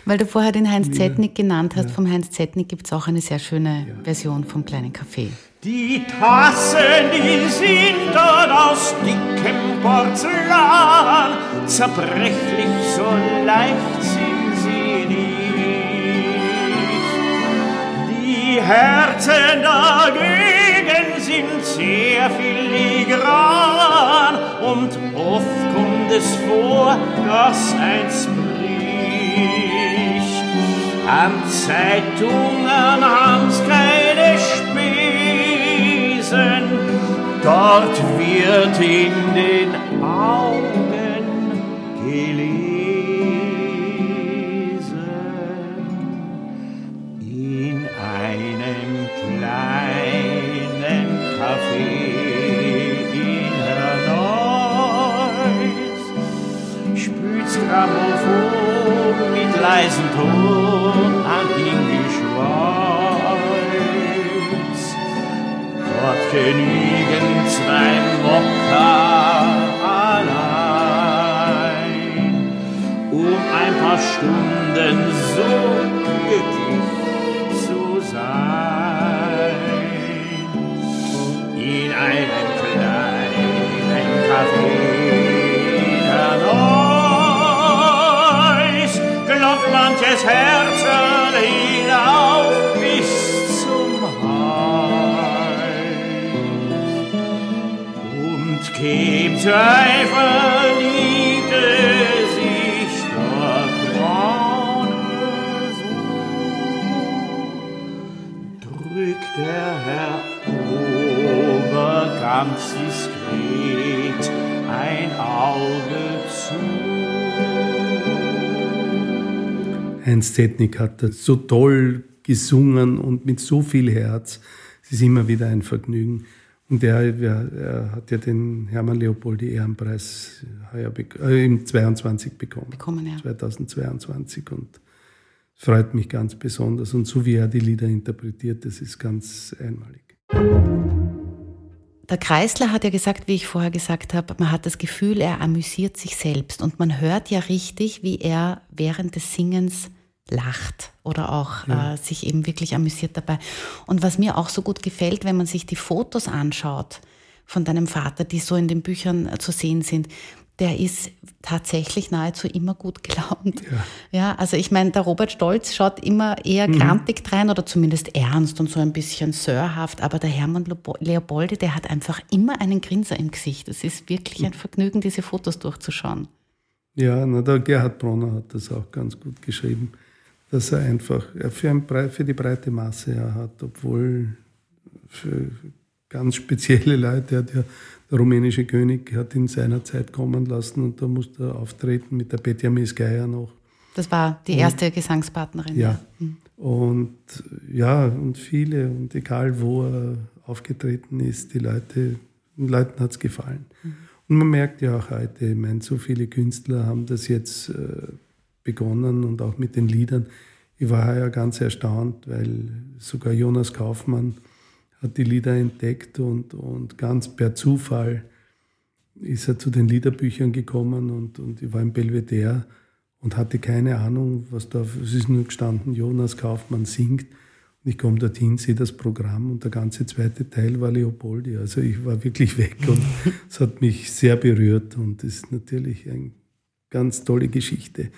Weil du vorher den Heinz Zetnik genannt hast. Ja. Vom Heinz Zetnik gibt es auch eine sehr schöne ja. Version vom kleinen Café. Die Tassen, die sind dort aus dickem Porzellan, zerbrechlich, so leicht sind sie nicht. Die Herzen dagegen sind sehr filigran. Und oft kommt es vor, dass eins an Zeitungen haben's keine Spesen, dort wird in den Augen gelesen. Zetnik hat das so toll gesungen und mit so viel Herz. Es ist immer wieder ein Vergnügen. Und er, er hat ja den Hermann Leopoldi Ehrenpreis äh, im 22 bekommen. bekommen ja. 2022 und freut mich ganz besonders. Und so wie er die Lieder interpretiert, das ist ganz einmalig. Der Kreisler hat ja gesagt, wie ich vorher gesagt habe, man hat das Gefühl, er amüsiert sich selbst und man hört ja richtig, wie er während des Singens lacht oder auch ja. äh, sich eben wirklich amüsiert dabei. Und was mir auch so gut gefällt, wenn man sich die Fotos anschaut von deinem Vater, die so in den Büchern äh, zu sehen sind, der ist tatsächlich nahezu immer gut (laughs) gelaunt. Ja, ja also ich meine, der Robert Stolz schaut immer eher mhm. grantig drein oder zumindest ernst und so ein bisschen sörhaft, aber der Hermann Leopoldi, der hat einfach immer einen Grinser im Gesicht. Es ist wirklich ein Vergnügen, diese Fotos durchzuschauen. Ja, na, der Gerhard Bronner hat das auch ganz gut geschrieben dass er einfach für, ein, für die breite Masse er hat, obwohl für ganz spezielle Leute, hat ja der rumänische König hat in seiner Zeit kommen lassen und da musste er auftreten mit der Petja Misgeier noch. Das war die erste und, Gesangspartnerin. Ja. Mhm. Und ja, und viele, und egal wo er aufgetreten ist, die Leute, den Leuten hat es gefallen. Mhm. Und man merkt ja auch heute, ich meine, so viele Künstler haben das jetzt äh, begonnen und auch mit den Liedern. Ich war ja ganz erstaunt, weil sogar Jonas Kaufmann hat die Lieder entdeckt und, und ganz per Zufall ist er zu den Liederbüchern gekommen und, und ich war im Belvedere und hatte keine Ahnung, was da, es ist nur gestanden, Jonas Kaufmann singt. Und ich komme dorthin, sehe das Programm und der ganze zweite Teil war Leopoldi. Also ich war wirklich weg und (laughs) es hat mich sehr berührt und es ist natürlich eine ganz tolle Geschichte.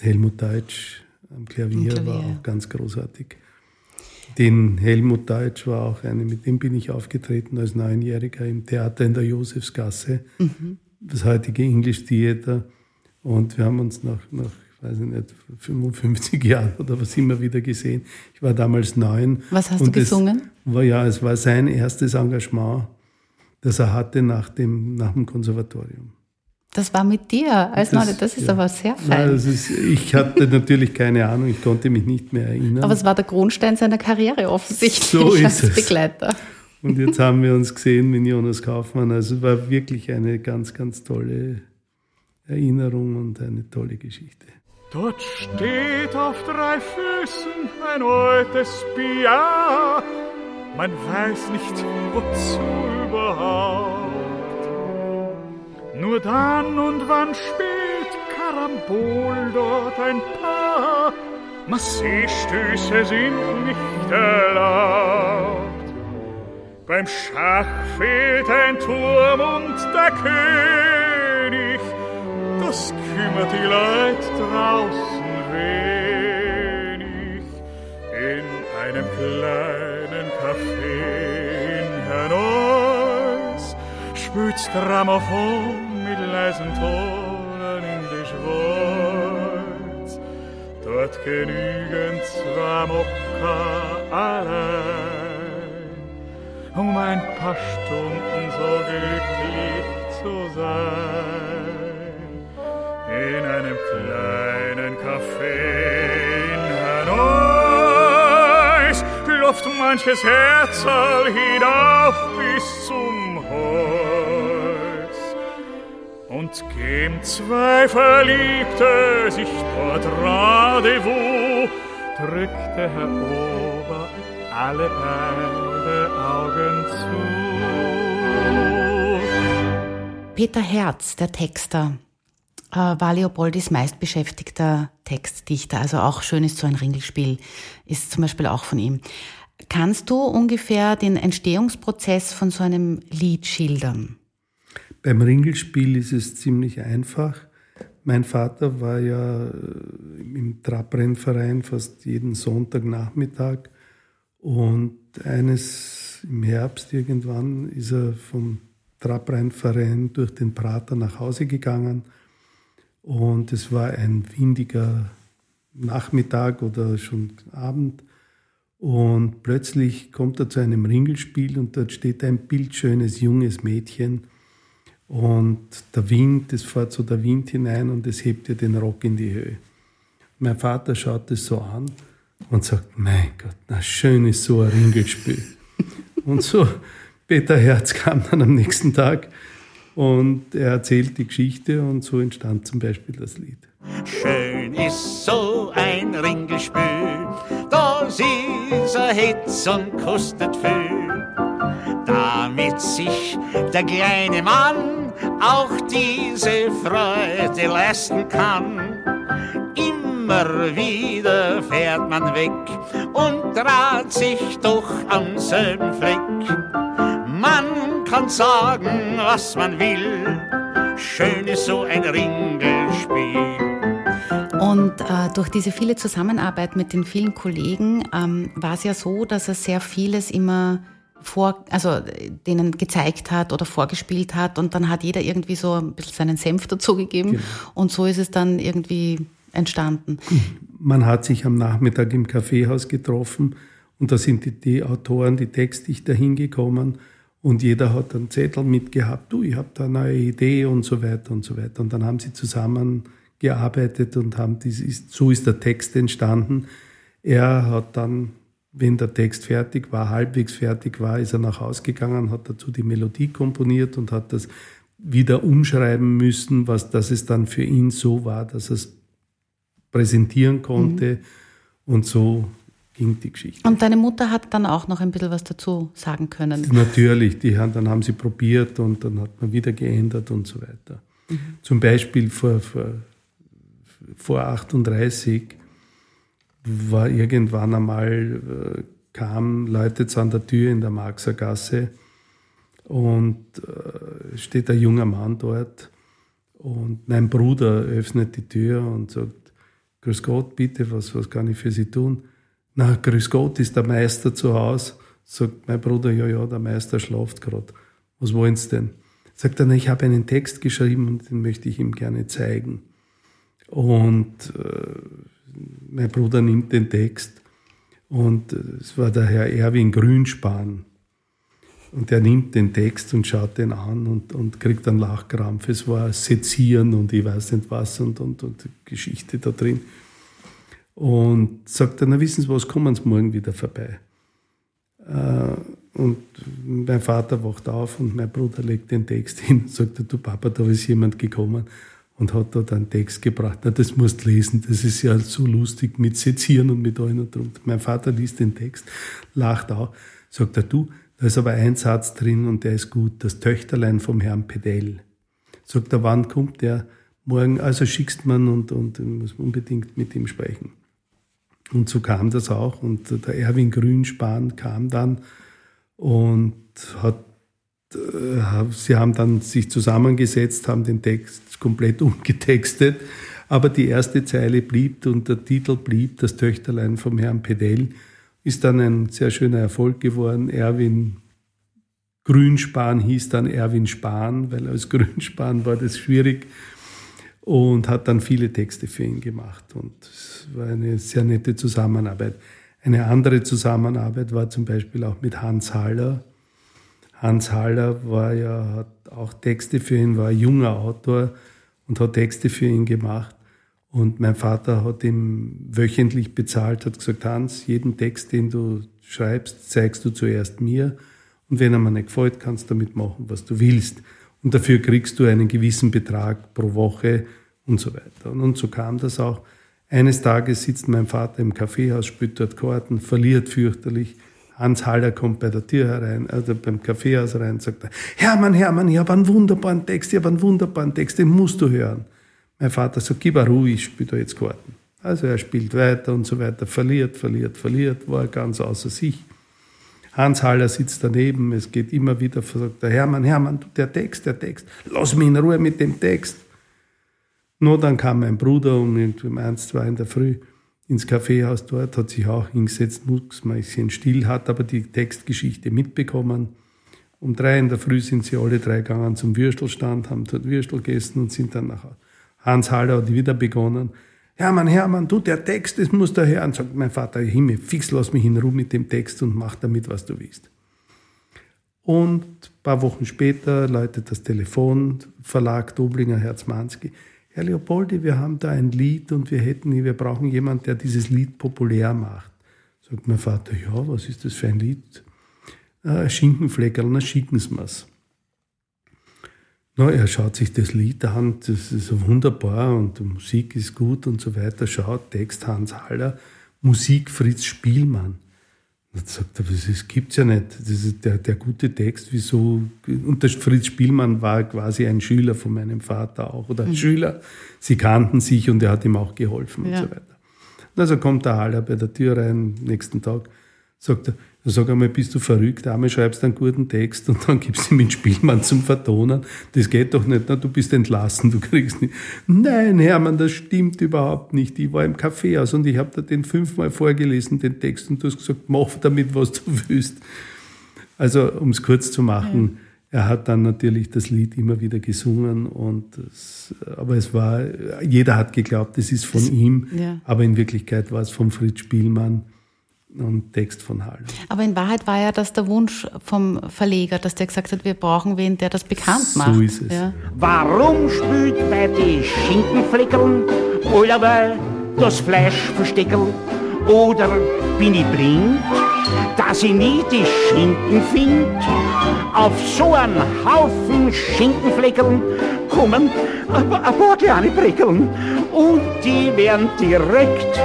Helmut Deutsch am Klavier, Klavier, war auch ganz großartig. Den Helmut Deutsch war auch eine, mit dem bin ich aufgetreten als Neunjähriger im Theater in der Josefsgasse, mhm. das heutige English Theater. Und wir haben uns nach, nach weiß ich nicht, 55 Jahren oder was immer wieder gesehen. Ich war damals neun. Was hast du gesungen? War, ja, es war sein erstes Engagement, das er hatte nach dem, nach dem Konservatorium. Das war mit dir als das, das ist ja. aber sehr fein. Nein, ist, ich hatte natürlich keine Ahnung, ich konnte mich nicht mehr erinnern. Aber es war der Grundstein seiner Karriere offensichtlich so als es. Begleiter. Und jetzt haben wir uns gesehen mit Jonas Kaufmann. Also es war wirklich eine ganz, ganz tolle Erinnerung und eine tolle Geschichte. Dort steht auf drei Füßen ein altes Bier. Man weiß nicht, wozu überhaupt. Nur dann und wann spielt Karambol dort ein Paar, Massé-Stöße sind nicht erlaubt. Beim Schach fehlt ein Turm und der König, das kümmert die Leute draußen wenig. In einem kleinen Café in Hannois spürt's Grammophon mit leisen Tonen in die Schwarz. Dort genügen zwei Mokka allein, um ein paar Stunden so glücklich zu sein. In einem kleinen Café in Hanoi klopft manches Herz hinauf bis zum Und geben zwei Verliebte sich dort Rendezvous, drückte Herr Ober alle beide Augen zu. Peter Herz, der Texter, äh, war Leopoldis meistbeschäftigter Textdichter, also auch schön ist so ein Ringelspiel, ist zum Beispiel auch von ihm. Kannst du ungefähr den Entstehungsprozess von so einem Lied schildern? Beim Ringelspiel ist es ziemlich einfach. Mein Vater war ja äh, im Trabrennverein fast jeden Sonntagnachmittag. Und eines im Herbst irgendwann ist er vom Trabrennverein durch den Prater nach Hause gegangen. Und es war ein windiger Nachmittag oder schon Abend. Und plötzlich kommt er zu einem Ringelspiel und dort steht ein bildschönes junges Mädchen und der Wind, es fährt so der Wind hinein und es hebt ihr den Rock in die Höhe. Mein Vater schaut es so an und sagt, mein Gott, na schön ist so ein Ringelspiel. und so, Peter Herz kam dann am nächsten Tag und er erzählt die Geschichte und so entstand zum Beispiel das Lied. Schön ist so ein Ringelspiel, das ist er Hitz und kostet viel. Damit sich der kleine Mann auch diese Freude leisten kann. Immer wieder fährt man weg und draht sich doch am selben Fleck. Man kann sagen, was man will, schön ist so ein Ringelspiel. Und äh, durch diese viele Zusammenarbeit mit den vielen Kollegen ähm, war es ja so, dass er sehr vieles immer vor, also denen gezeigt hat oder vorgespielt hat und dann hat jeder irgendwie so ein bisschen seinen Senf dazugegeben genau. und so ist es dann irgendwie entstanden. Man hat sich am Nachmittag im Kaffeehaus getroffen und da sind die, die Autoren, die Textdichter hingekommen und jeder hat einen Zettel mitgehabt, du, ich habe da eine neue Idee und so weiter und so weiter. Und dann haben sie zusammen gearbeitet und haben, das ist, so ist der Text entstanden. Er hat dann, wenn der Text fertig war, halbwegs fertig war, ist er nach Hause gegangen, hat dazu die Melodie komponiert und hat das wieder umschreiben müssen, was, dass es dann für ihn so war, dass er es präsentieren konnte. Mhm. Und so ging die Geschichte. Und deine Mutter hat dann auch noch ein bisschen was dazu sagen können? Natürlich, die haben, dann haben sie probiert und dann hat man wieder geändert und so weiter. Mhm. Zum Beispiel vor, vor vor 38 war irgendwann einmal, äh, kamen Leute jetzt an der Tür in der Marxer Gasse und äh, steht ein junger Mann dort und mein Bruder öffnet die Tür und sagt, Grüß Gott, bitte, was, was kann ich für Sie tun? Na, Grüß Gott, ist der Meister zu Hause? Sagt mein Bruder, ja, ja, der Meister schlaft gerade. Was wollen Sie denn? Sagt er, ich habe einen Text geschrieben und den möchte ich ihm gerne zeigen. Und äh, mein Bruder nimmt den Text und äh, es war der Herr Erwin Grünspan. Und er nimmt den Text und schaut den an und, und kriegt einen Lachkrampf. Es war Sezieren und ich weiß nicht was und, und, und Geschichte da drin. Und sagt dann, na wissen Sie was, kommen Sie morgen wieder vorbei. Äh, und mein Vater wacht auf und mein Bruder legt den Text hin (laughs) sagt, du Papa, da ist jemand gekommen und hat dort einen Text gebracht. Na, das musst du lesen, das ist ja so lustig mit Sezieren und mit allem und drum. Mein Vater liest den Text, lacht auch, sagt er, du, da ist aber ein Satz drin und der ist gut, das Töchterlein vom Herrn Pedell. Sagt er, wann kommt der? Morgen, also schickst man und, und muss unbedingt mit ihm sprechen. Und so kam das auch. Und der Erwin Grünspan kam dann und hat äh, sie haben dann sich zusammengesetzt, haben den Text komplett (laughs) umgetextet, aber die erste Zeile blieb und der Titel blieb, das Töchterlein vom Herrn Pedell, ist dann ein sehr schöner Erfolg geworden. Erwin Grünspan hieß dann Erwin Spahn, weil als Grünspan war das schwierig und hat dann viele Texte für ihn gemacht und es war eine sehr nette Zusammenarbeit. Eine andere Zusammenarbeit war zum Beispiel auch mit Hans Haller, Hans Haller war ja, hat auch Texte für ihn, war ein junger Autor und hat Texte für ihn gemacht. Und mein Vater hat ihm wöchentlich bezahlt, hat gesagt, Hans, jeden Text, den du schreibst, zeigst du zuerst mir. Und wenn er mir nicht gefällt, kannst du damit machen, was du willst. Und dafür kriegst du einen gewissen Betrag pro Woche und so weiter. Und so kam das auch. Eines Tages sitzt mein Vater im Kaffeehaus, spielt dort Karten, verliert fürchterlich Hans Haller kommt bei der Tür herein, also beim Kaffeehaus rein, und sagt er, Hermann, Hermann, ich habe einen wunderbaren Text, ich habe einen wunderbaren Text, den musst du hören. Mein Vater sagt, gib ruhig, ich spiele da jetzt Karten. Also er spielt weiter und so weiter, verliert, verliert, verliert, war ganz außer sich. Hans Haller sitzt daneben, es geht immer wieder, sagt der Hermann, Hermann, der Text, der Text, lass mich in Ruhe mit dem Text. Nur dann kam mein Bruder um irgendwie um eins, zwei in der Früh ins Kaffeehaus dort, hat sich auch hingesetzt, muss man bisschen still, hat aber die Textgeschichte mitbekommen. Um drei in der Früh sind sie alle drei gegangen zum Würstelstand, haben dort Würstel gegessen und sind dann nach Hans Haller hat wieder begonnen. Hermann, Hermann, du, der Text, das muss daher. Und sagt mein Vater, Himmel, fix, lass mich in Ruhe mit dem Text und mach damit, was du willst. Und ein paar Wochen später läutet das Telefon, Verlag Doblinger Herzmanski. Herr Leopoldi, wir haben da ein Lied und wir hätten, wir brauchen jemanden, der dieses Lied populär macht. Sagt mein Vater, ja, was ist das für ein Lied? Äh, Schinkenfleckerl, na schicken Sie mir's. Na, er schaut sich das Lied an, das ist wunderbar und die Musik ist gut und so weiter. Schaut, Text Hans Haller, Musik Fritz Spielmann. Dann sagt er, das gibt's ja nicht. Das ist der, der gute Text, wieso? Und der Fritz Spielmann war quasi ein Schüler von meinem Vater auch, oder ein mhm. Schüler. Sie kannten sich und er hat ihm auch geholfen ja. und so weiter. Also kommt der Haller bei der Tür rein, nächsten Tag, sagt er, sag einmal, bist du verrückt? Einmal schreibst du einen guten Text und dann gibst du ihm den Spielmann zum Vertonen. Das geht doch nicht, na, du bist entlassen, du kriegst nicht. Nein, Hermann, das stimmt überhaupt nicht. Ich war im Kaffeehaus und ich habe da den fünfmal vorgelesen, den Text, und du hast gesagt, mach damit, was du willst. Also, um es kurz zu machen, ja. er hat dann natürlich das Lied immer wieder gesungen und das, aber es war, jeder hat geglaubt, es ist von das, ihm, ja. aber in Wirklichkeit war es von Fritz Spielmann und Text von Hall. Aber in Wahrheit war ja das der Wunsch vom Verleger, dass der gesagt hat, wir brauchen wen, der das bekannt macht. So ist es. Ja. Warum spült bei die Schinkenfleckeln oder weil das Fleisch versteckeln? Oder bin ich blind, dass ich nie die Schinken find? Auf so einen Haufen Schinkenfleckeln kommen ein paar kleine Breckeln und die werden direkt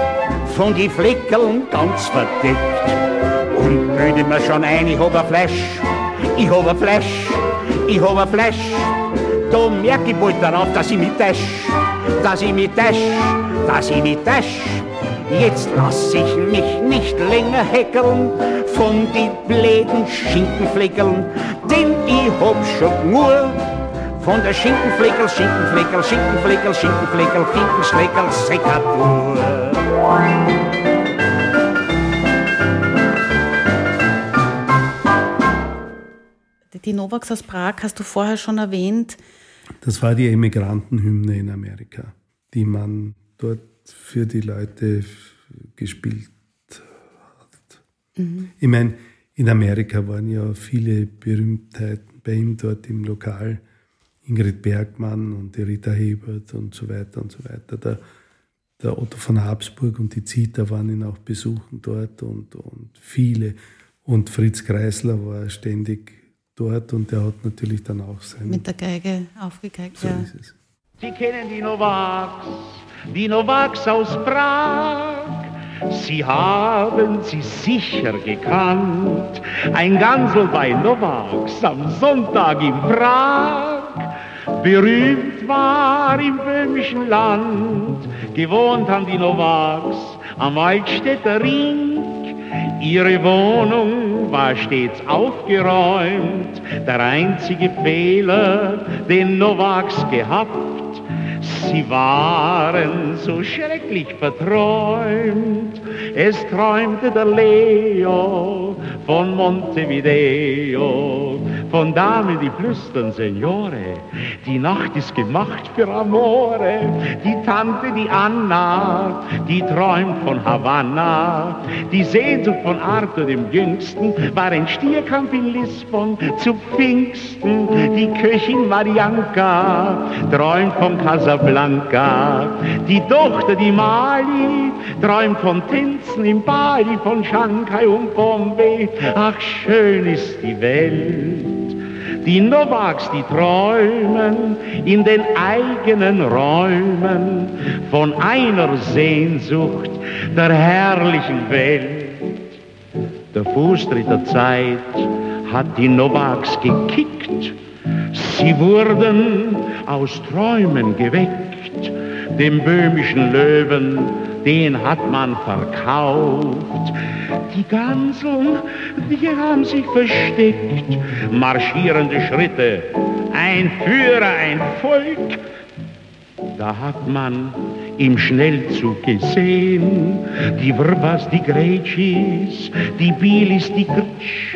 von die Fleckeln ganz verdeckt. Und bilde mir schon ein, ich hab ein Flash, ich hab ein Flash, ich hab ein Flash. Da merk ich bald darauf, dass ich mich täsch, dass ich mich täsch, dass ich mich täsch. Jetzt lass ich mich nicht länger heckeln von die bläden Schinkenfleckeln, denn ich hab schon nur von der Schinkenfleckel, Schinkenfleckel, Schinkenfleckel, Schinkenfleckel, Finkenschleckel, Sekatur. Die Novaks aus Prag hast du vorher schon erwähnt. Das war die Emigrantenhymne in Amerika, die man dort für die Leute gespielt hat. Mhm. Ich meine, in Amerika waren ja viele Berühmtheiten bei ihm dort im Lokal. Ingrid Bergmann und die Rita Hebert und so weiter und so weiter. Der, der Otto von Habsburg und die Zita waren ihn auch besuchen dort und, und viele. Und Fritz Kreisler war ständig dort und der hat natürlich dann auch sein. Mit der Geige aufgegeigt, so ja. ist es. Sie kennen die Novaks, die Novaks aus Prag. Sie haben sie sicher gekannt. Ein Gansel bei Novaks am Sonntag in Prag. Berühmt war im böhmischen Land, gewohnt haben die Novaks am Waldstätter Ring. Ihre Wohnung war stets aufgeräumt, der einzige Fehler, den Novaks gehabt, sie waren so schrecklich verträumt. Es träumte der Leo von Montevideo, von Damen, die flüstern, Signore, die Nacht ist gemacht für Amore. Die Tante, die Anna, die träumt von Havanna. Die Sehnsucht von Arthur dem Jüngsten war ein Stierkampf in Lisbon zu Pfingsten. Die Köchin Marianka träumt von Casablanca. Die Tochter, die Mali, träumt von Tänzen im Bali, von Shanghai und Bombay. Ach, schön ist die Welt die Novaks, die träumen in den eigenen Räumen von einer Sehnsucht der herrlichen Welt. Der Fußtritt der Zeit hat die Novaks gekickt. Sie wurden aus Träumen geweckt. Dem böhmischen Löwen, den hat man verkauft. Die Ganseln, die haben sich versteckt, marschierende Schritte, ein Führer, ein Volk. Da hat man im Schnellzug gesehen, die Wrbas, die Gretschis, die Bilis, die Gritsch.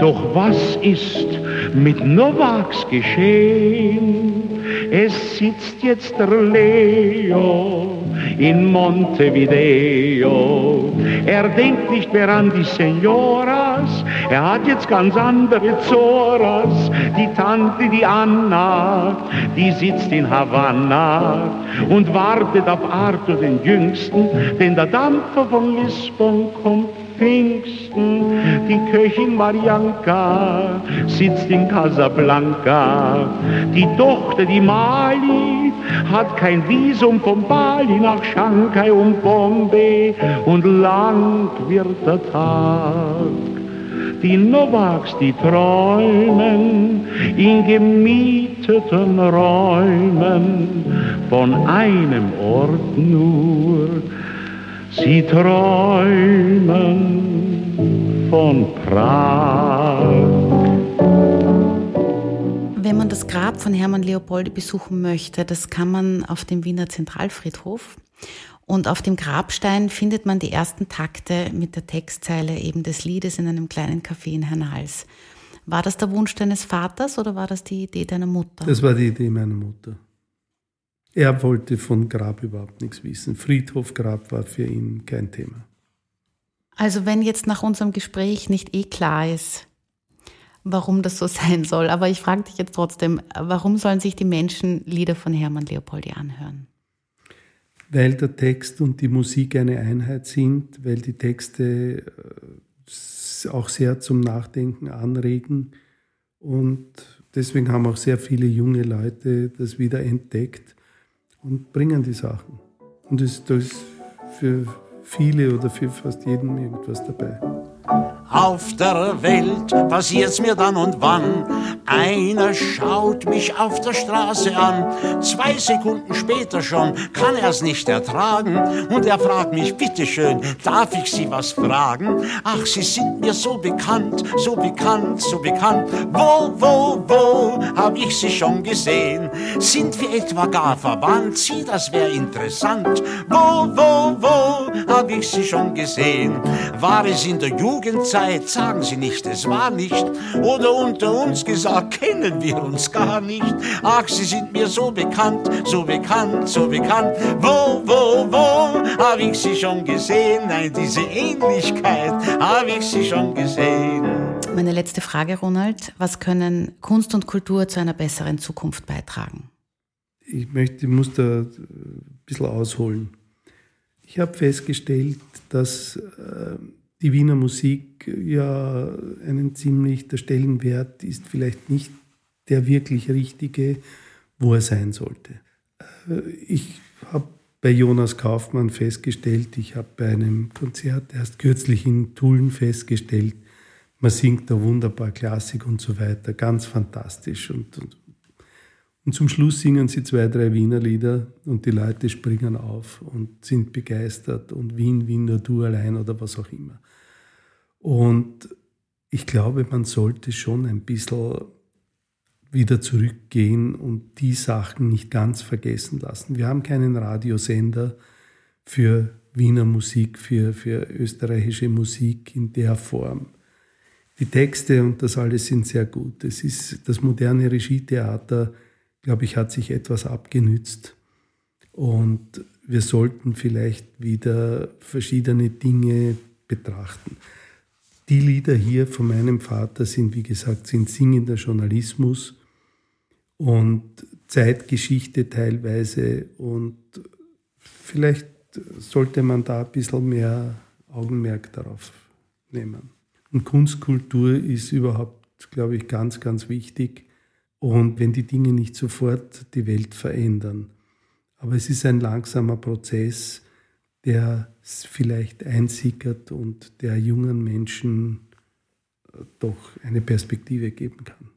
Doch was ist mit Novaks geschehen? Es sitzt jetzt der Leo in Montevideo. Er denkt nicht mehr an die Senoras, er hat jetzt ganz andere Zoras. Die Tante, die Anna, die sitzt in Havanna und wartet auf Arthur den Jüngsten, denn der Dampfer von Lisbon kommt Pfingsten. Die Köchin Marianka sitzt in Casablanca. Die Tochter, die Mali, hat kein Visum von Bali nach Shanghai und Bombay. Und lang wird der Tag. Die Novaks, die träumen in gemieteten Räumen von einem Ort nur Sie träumen von Prag. Wenn man das Grab von Hermann Leopoldi besuchen möchte, das kann man auf dem Wiener Zentralfriedhof. Und auf dem Grabstein findet man die ersten Takte mit der Textzeile eben des Liedes in einem kleinen Café in Hernals. War das der Wunsch deines Vaters oder war das die Idee deiner Mutter? Das war die Idee meiner Mutter. Er wollte von Grab überhaupt nichts wissen. Friedhof, Grab war für ihn kein Thema. Also wenn jetzt nach unserem Gespräch nicht eh klar ist, warum das so (laughs) sein soll, aber ich frage dich jetzt trotzdem, warum sollen sich die Menschen Lieder von Hermann Leopoldi anhören? Weil der Text und die Musik eine Einheit sind, weil die Texte äh, auch sehr zum Nachdenken anregen und deswegen haben auch sehr viele junge Leute das wieder entdeckt und bringen die Sachen. Und da ist für viele oder für fast jeden irgendwas dabei. Auf der Welt passiert's mir dann und wann. Einer schaut mich auf der Straße an. Zwei Sekunden später schon kann er's nicht ertragen. Und er fragt mich, bitteschön, darf ich Sie was fragen? Ach, Sie sind mir so bekannt, so bekannt, so bekannt. Wo, wo, wo hab ich Sie schon gesehen? Sind wir etwa gar verwandt? Sie, das wär interessant. Wo, wo, wo hab ich Sie schon gesehen? War es in der Jugendzeit? Zeit, sagen Sie nicht, es war nicht. Oder unter uns gesagt, kennen wir uns gar nicht. Ach, Sie sind mir so bekannt, so bekannt, so bekannt. Wo, wo, wo hab ich Sie schon gesehen? Nein, diese Ähnlichkeit hab ich Sie schon gesehen. Meine letzte Frage, Ronald. Was können Kunst und Kultur zu einer besseren Zukunft beitragen? Ich möchte, ich muss da ein bisschen ausholen. Ich habe festgestellt, dass äh, die Wiener Musik ja einen ziemlich, der Stellenwert ist vielleicht nicht der wirklich richtige, wo er sein sollte. Äh, ich habe bei Jonas Kaufmann festgestellt, ich habe bei einem Konzert erst kürzlich in Tulln festgestellt, man singt da wunderbar Klassik und so weiter, ganz fantastisch. Und, und, und zum Schluss singen sie zwei, drei Wiener Lieder und die Leute springen auf und sind begeistert und Wien, Wien, nur du allein oder was auch immer. Und ich glaube, man sollte schon ein bisschen wieder zurückgehen und die Sachen nicht ganz vergessen lassen. Wir haben keinen Radiosender für Wiener Musik, für, für österreichische Musik in der Form. Die Texte und das alles sind sehr gut. Es ist das moderne Regietheater, glaube ich, hat sich etwas abgenützt. Und wir sollten vielleicht wieder verschiedene Dinge betrachten. Die Lieder hier von meinem Vater sind, wie gesagt, sind singender Journalismus und Zeitgeschichte teilweise. Und vielleicht sollte man da ein bisschen mehr Augenmerk darauf nehmen. Und Kunstkultur ist überhaupt, glaube ich, ganz, ganz wichtig. Und wenn die Dinge nicht sofort die Welt verändern. Aber es ist ein langsamer Prozess, der vielleicht einsickert und der jungen Menschen äh, doch eine Perspektive geben kann.